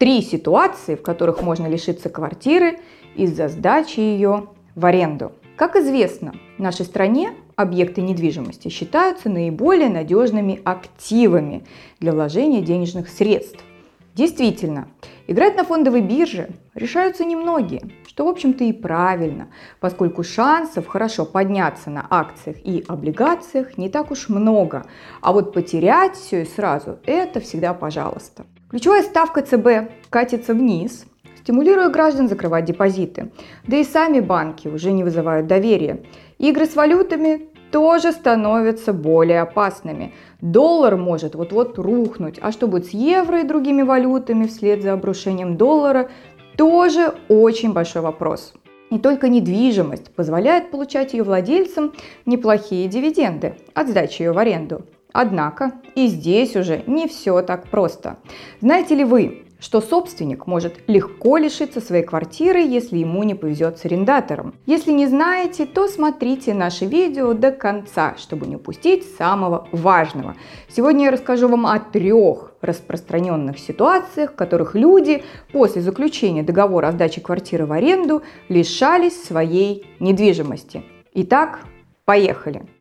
Три ситуации, в которых можно лишиться квартиры из-за сдачи ее в аренду. Как известно, в нашей стране объекты недвижимости считаются наиболее надежными активами для вложения денежных средств. Действительно, играть на фондовой бирже решаются немногие, что в общем-то и правильно, поскольку шансов хорошо подняться на акциях и облигациях не так уж много, а вот потерять все и сразу – это всегда пожалуйста. Ключевая ставка ЦБ катится вниз, стимулируя граждан закрывать депозиты. Да и сами банки уже не вызывают доверия. Игры с валютами тоже становятся более опасными. Доллар может вот-вот рухнуть, а что будет с евро и другими валютами вслед за обрушением доллара, тоже очень большой вопрос. Не только недвижимость позволяет получать ее владельцам неплохие дивиденды от сдачи ее в аренду. Однако и здесь уже не все так просто. Знаете ли вы, что собственник может легко лишиться своей квартиры, если ему не повезет с арендатором. Если не знаете, то смотрите наше видео до конца, чтобы не упустить самого важного. Сегодня я расскажу вам о трех распространенных ситуациях, в которых люди после заключения договора о сдаче квартиры в аренду лишались своей недвижимости. Итак, поехали!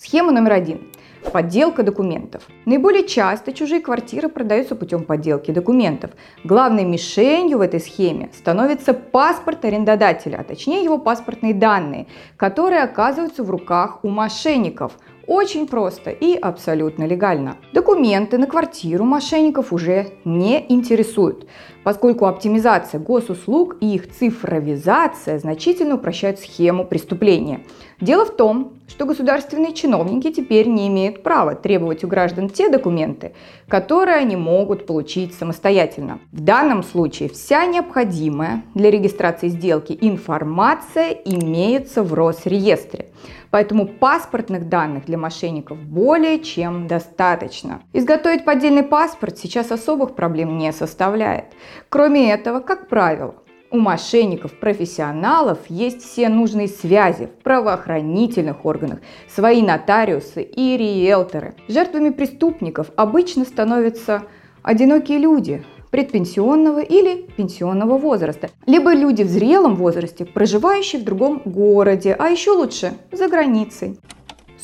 Схема номер один. Подделка документов. Наиболее часто чужие квартиры продаются путем подделки документов. Главной мишенью в этой схеме становится паспорт арендодателя, а точнее его паспортные данные, которые оказываются в руках у мошенников. Очень просто и абсолютно легально. Документы на квартиру мошенников уже не интересуют, поскольку оптимизация госуслуг и их цифровизация значительно упрощают схему преступления. Дело в том, что государственные чиновники теперь не имеют права требовать у граждан те документы, которые они могут получить самостоятельно. В данном случае вся необходимая для регистрации сделки информация имеется в Росреестре. Поэтому паспортных данных для мошенников более чем достаточно. Изготовить поддельный паспорт сейчас особых проблем не составляет. Кроме этого, как правило, у мошенников-профессионалов есть все нужные связи в правоохранительных органах, свои нотариусы и риэлторы. Жертвами преступников обычно становятся одинокие люди, предпенсионного или пенсионного возраста, либо люди в зрелом возрасте, проживающие в другом городе, а еще лучше за границей.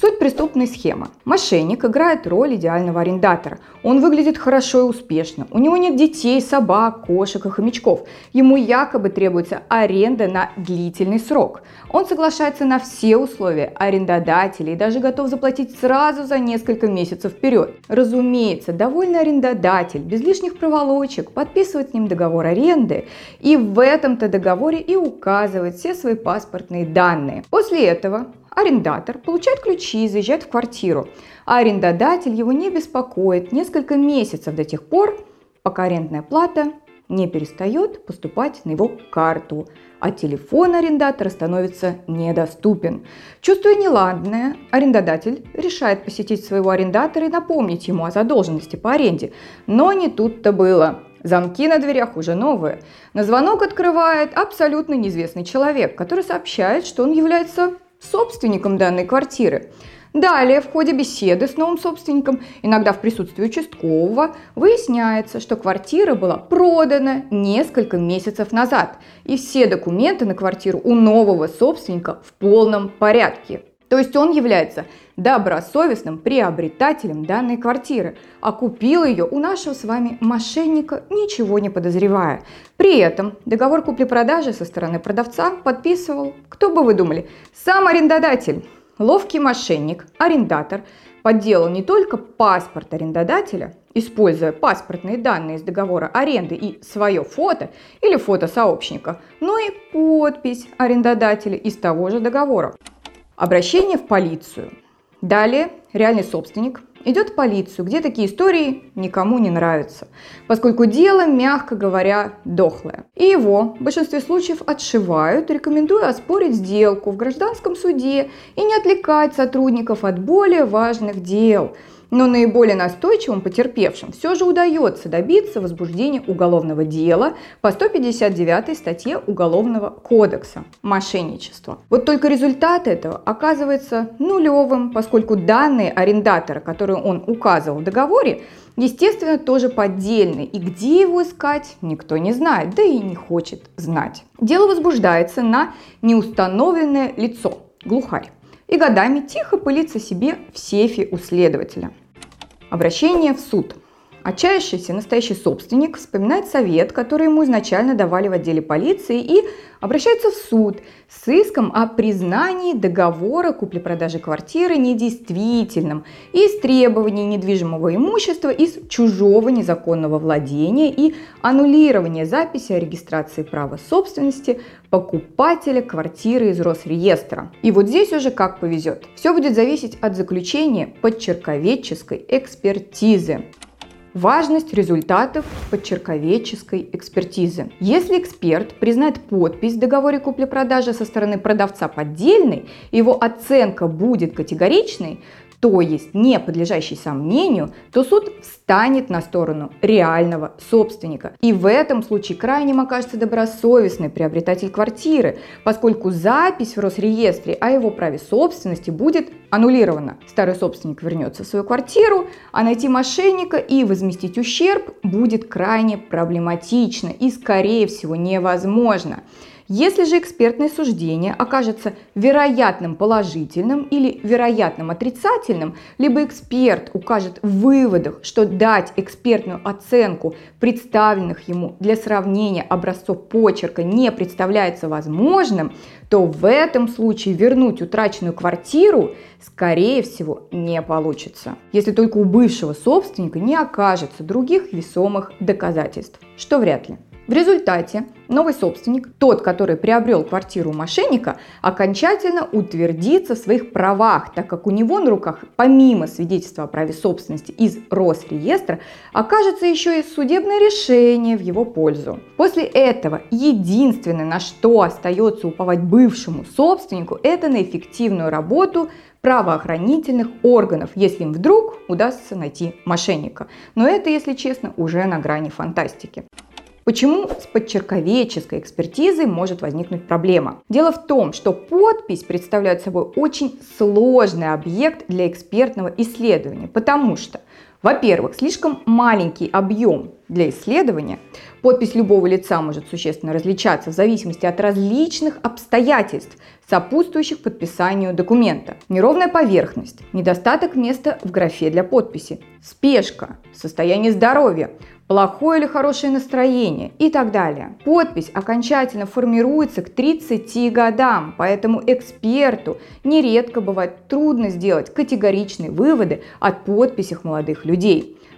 Суть преступной схемы. Мошенник играет роль идеального арендатора. Он выглядит хорошо и успешно. У него нет детей, собак, кошек и хомячков. Ему якобы требуется аренда на длительный срок. Он соглашается на все условия арендодателя и даже готов заплатить сразу за несколько месяцев вперед. Разумеется, довольный арендодатель без лишних проволочек подписывает с ним договор аренды и в этом-то договоре и указывает все свои паспортные данные. После этого Арендатор получает ключи и заезжает в квартиру, а арендодатель его не беспокоит несколько месяцев до тех пор, пока арендная плата не перестает поступать на его карту, а телефон арендатора становится недоступен. Чувствуя неладное, арендодатель решает посетить своего арендатора и напомнить ему о задолженности по аренде. Но не тут-то было. Замки на дверях уже новые. На звонок открывает абсолютно неизвестный человек, который сообщает, что он является собственником данной квартиры. Далее, в ходе беседы с новым собственником, иногда в присутствии участкового, выясняется, что квартира была продана несколько месяцев назад, и все документы на квартиру у нового собственника в полном порядке. То есть он является добросовестным приобретателем данной квартиры, а купил ее у нашего с вами мошенника, ничего не подозревая. При этом договор купли-продажи со стороны продавца подписывал, кто бы вы думали, сам арендодатель. Ловкий мошенник, арендатор, подделал не только паспорт арендодателя, используя паспортные данные из договора аренды и свое фото или фото сообщника, но и подпись арендодателя из того же договора. Обращение в полицию. Далее реальный собственник идет в полицию, где такие истории никому не нравятся, поскольку дело, мягко говоря, дохлое. И его в большинстве случаев отшивают, рекомендуя оспорить сделку в гражданском суде и не отвлекать сотрудников от более важных дел – Но наиболее настойчивым потерпевшим все же удается добиться возбуждения уголовного дела по 159 статье Уголовного кодекса – мошенничество. Вот только результат этого оказывается нулевым, поскольку данные арендатора, которые он указывал в договоре, естественно, тоже поддельный. И где его искать, никто не знает, да и не хочет знать. Дело возбуждается на неустановленное лицо, глухарь, и годами тихо пылится себе в сейфе у следователя. Обращение в суд – Отчаявшийся настоящий собственник вспоминает совет, который ему изначально давали в отделе полиции и обращается в суд с иском о признании договора купли-продажи квартиры недействительным и с требованием недвижимого имущества из чужого незаконного владения и аннулирования записи о регистрации права собственности покупателя квартиры из Росреестра. И вот здесь уже как повезет. Все будет зависеть от заключения подчерковедческой экспертизы важность результатов подчерковедческой экспертизы. Если эксперт признает подпись в договоре купли-продажи со стороны продавца поддельной, его оценка будет категоричной, то есть не подлежащий сомнению, то суд встанет на сторону реального собственника. И в этом случае крайним окажется добросовестный приобретатель квартиры, поскольку запись в Росреестре о его праве собственности будет аннулирована. Старый собственник вернется в свою квартиру, а найти мошенника и возместить ущерб будет крайне проблематично и, скорее всего, невозможно. Если же экспертное суждение окажется вероятным положительным или вероятным отрицательным, либо эксперт укажет в выводах, что дать экспертную оценку представленных ему для сравнения образцов почерка не представляется возможным, то в этом случае вернуть утраченную квартиру, скорее всего, не получится. Если только у бывшего собственника не окажется других весомых доказательств, что вряд ли. В результате новый собственник, тот, который приобрел квартиру у мошенника, окончательно утвердится в своих правах, так как у него на руках, помимо свидетельства о праве собственности из Росреестра, окажется еще и судебное решение в его пользу. После этого единственное, на что остается уповать бывшему собственнику, это на эффективную работу правоохранительных органов, если им вдруг удастся найти мошенника. Но это, если честно, уже на грани фантастики. Почему с подчерковеческой экспертизой может возникнуть проблема? Дело в том, что подпись представляет собой очень сложный объект для экспертного исследования, потому что во-первых, слишком маленький объем для исследования. Подпись любого лица может существенно различаться в зависимости от различных обстоятельств, сопутствующих подписанию документа. Неровная поверхность, недостаток места в графе для подписи, спешка, состояние здоровья, плохое или хорошее настроение и так далее. Подпись окончательно формируется к 30 годам, поэтому эксперту нередко бывает трудно сделать категоричные выводы от подписях молодых людей.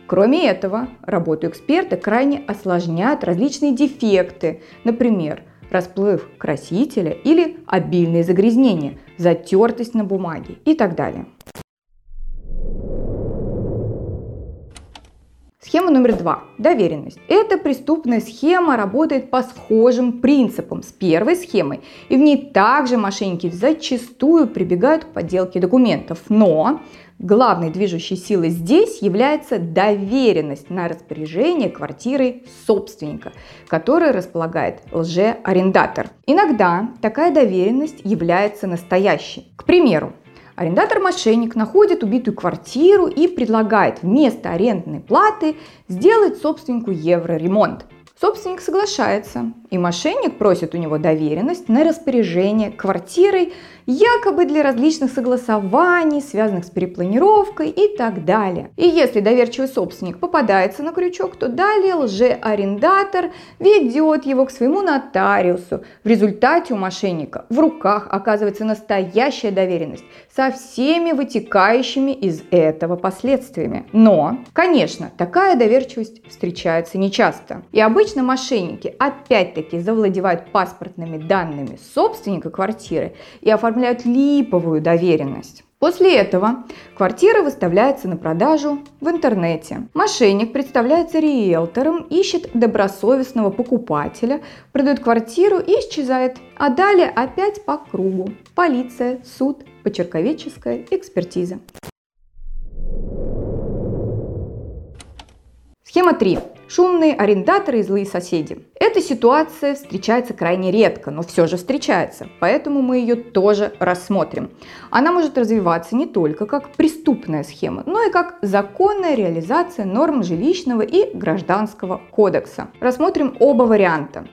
Кроме этого, работу эксперта крайне осложняют различные дефекты, например, расплыв красителя или обильные загрязнения, затертость на бумаге и так далее. Схема номер два. Доверенность. Эта преступная схема работает по схожим принципам с первой схемой, и в ней также мошенники зачастую прибегают к подделке документов. Но главной движущей силой здесь является доверенность на распоряжение квартиры собственника, которой располагает лжеарендатор. Иногда такая доверенность является настоящей. К примеру, Арендатор-мошенник находит убитую квартиру и предлагает вместо арендной платы сделать собственнику евроремонт. Собственник соглашается, и мошенник просит у него доверенность на распоряжение квартирой якобы для различных согласований, связанных с перепланировкой и так далее. И если доверчивый собственник попадается на крючок, то далее лжеарендатор ведет его к своему нотариусу. В результате у мошенника в руках оказывается настоящая доверенность со всеми вытекающими из этого последствиями. Но, конечно, такая доверчивость встречается нечасто. И обычно мошенники опять-таки завладевают паспортными данными собственника квартиры и оформляют липовую доверенность. После этого квартира выставляется на продажу в интернете. Мошенник представляется риэлтором, ищет добросовестного покупателя, продает квартиру и исчезает. А далее опять по кругу. Полиция, суд, почерковеческая экспертиза. Схема 3. Шумные арендаторы и злые соседи. Эта ситуация встречается крайне редко, но все же встречается, поэтому мы ее тоже рассмотрим. Она может развиваться не только как преступная схема, но и как законная реализация норм жилищного и гражданского кодекса. Рассмотрим оба варианта.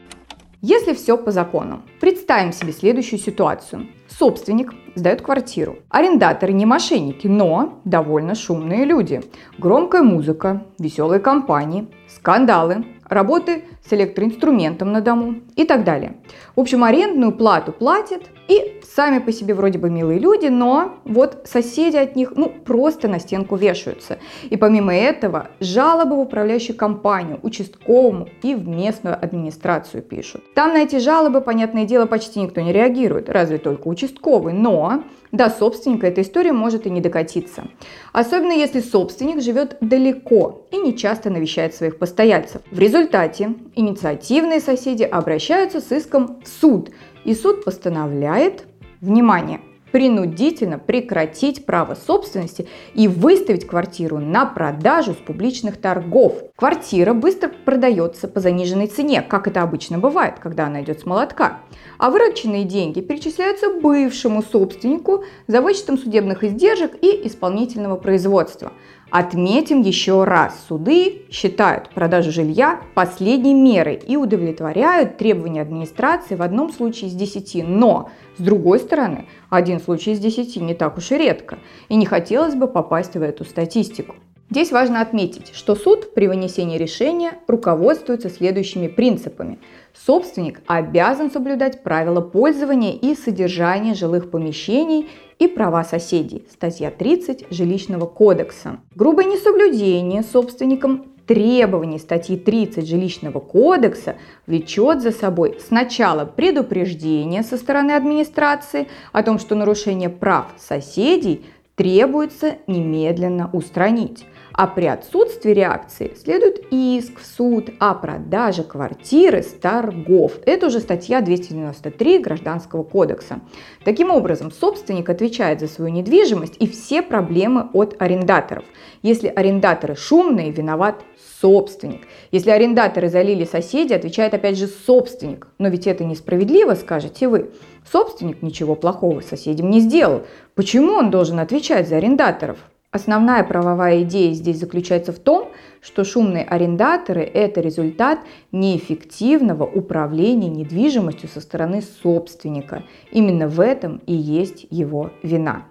Если все по закону, представим себе следующую ситуацию. Собственник сдает квартиру. Арендаторы не мошенники, но довольно шумные люди. Громкая музыка, веселые компании, скандалы, работы с электроинструментом на дому и так далее. В общем, арендную плату платят и сами по себе вроде бы милые люди, но вот соседи от них ну просто на стенку вешаются. И помимо этого жалобы в управляющую компанию, участковому и в местную администрацию пишут. Там на эти жалобы, понятное дело, почти никто не реагирует, разве только участковый, но до собственника эта история может и не докатиться. Особенно если собственник живет далеко и не часто навещает своих постояльцев. В результате инициативные соседи обращаются с иском в суд, и суд постановляет, внимание, принудительно прекратить право собственности и выставить квартиру на продажу с публичных торгов. Квартира быстро продается по заниженной цене, как это обычно бывает, когда она идет с молотка. А вырученные деньги перечисляются бывшему собственнику за вычетом судебных издержек и исполнительного производства. Отметим еще раз, суды считают продажу жилья последней мерой и удовлетворяют требования администрации в одном случае из 10, но с другой стороны, один случай из 10 не так уж и редко, и не хотелось бы попасть в эту статистику. Здесь важно отметить, что суд при вынесении решения руководствуется следующими принципами. Собственник обязан соблюдать правила пользования и содержания жилых помещений и права соседей. Статья 30 Жилищного кодекса. Грубое несоблюдение собственником требований статьи 30 Жилищного кодекса влечет за собой сначала предупреждение со стороны администрации о том, что нарушение прав соседей требуется немедленно устранить. А при отсутствии реакции следует иск в суд о продаже квартиры с торгов. Это уже статья 293 Гражданского кодекса. Таким образом, собственник отвечает за свою недвижимость и все проблемы от арендаторов. Если арендаторы шумные, виноват собственник. Если арендаторы залили соседи, отвечает опять же собственник. Но ведь это несправедливо, скажете вы. Собственник ничего плохого соседям не сделал. Почему он должен отвечать за арендаторов? Основная правовая идея здесь заключается в том, что шумные арендаторы – это результат неэффективного управления недвижимостью со стороны собственника. Именно в этом и есть его вина.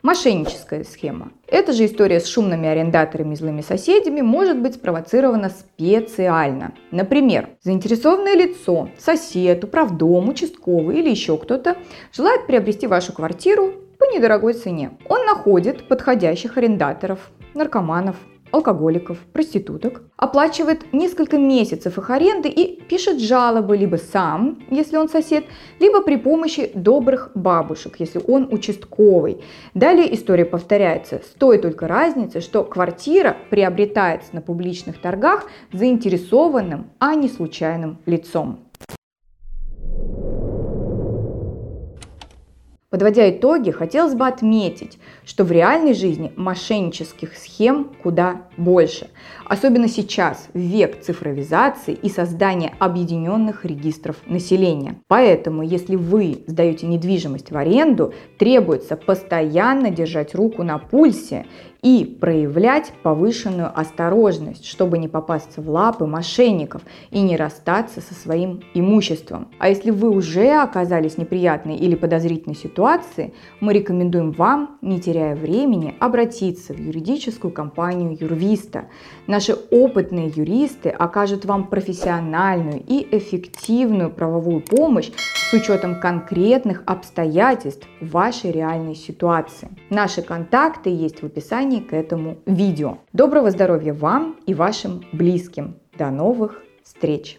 Мошенническая схема. Эта же история с шумными арендаторами и злыми соседями может быть спровоцирована специально. Например, заинтересованное лицо, сосед, управдом, участковый или еще кто-то желает приобрести вашу квартиру недорогой цене. Он находит подходящих арендаторов, наркоманов, алкоголиков, проституток, оплачивает несколько месяцев их аренды и пишет жалобы либо сам, если он сосед, либо при помощи добрых бабушек, если он участковый. Далее история повторяется, с той только разницей, что квартира приобретается на публичных торгах заинтересованным, а не случайным лицом. Подводя итоги, хотелось бы отметить, что в реальной жизни мошеннических схем куда больше. Особенно сейчас, в век цифровизации и создания объединенных регистров населения. Поэтому, если вы сдаете недвижимость в аренду, требуется постоянно держать руку на пульсе и проявлять повышенную осторожность, чтобы не попасться в лапы мошенников и не расстаться со своим имуществом. А если вы уже оказались в неприятной или подозрительной ситуации, мы рекомендуем вам, не теряя времени, обратиться в юридическую компанию Юрвиста. Наши опытные юристы окажут вам профессиональную и эффективную правовую помощь с учетом конкретных обстоятельств вашей реальной ситуации. Наши контакты есть в описании к этому видео. Доброго здоровья вам и вашим близким. До новых встреч!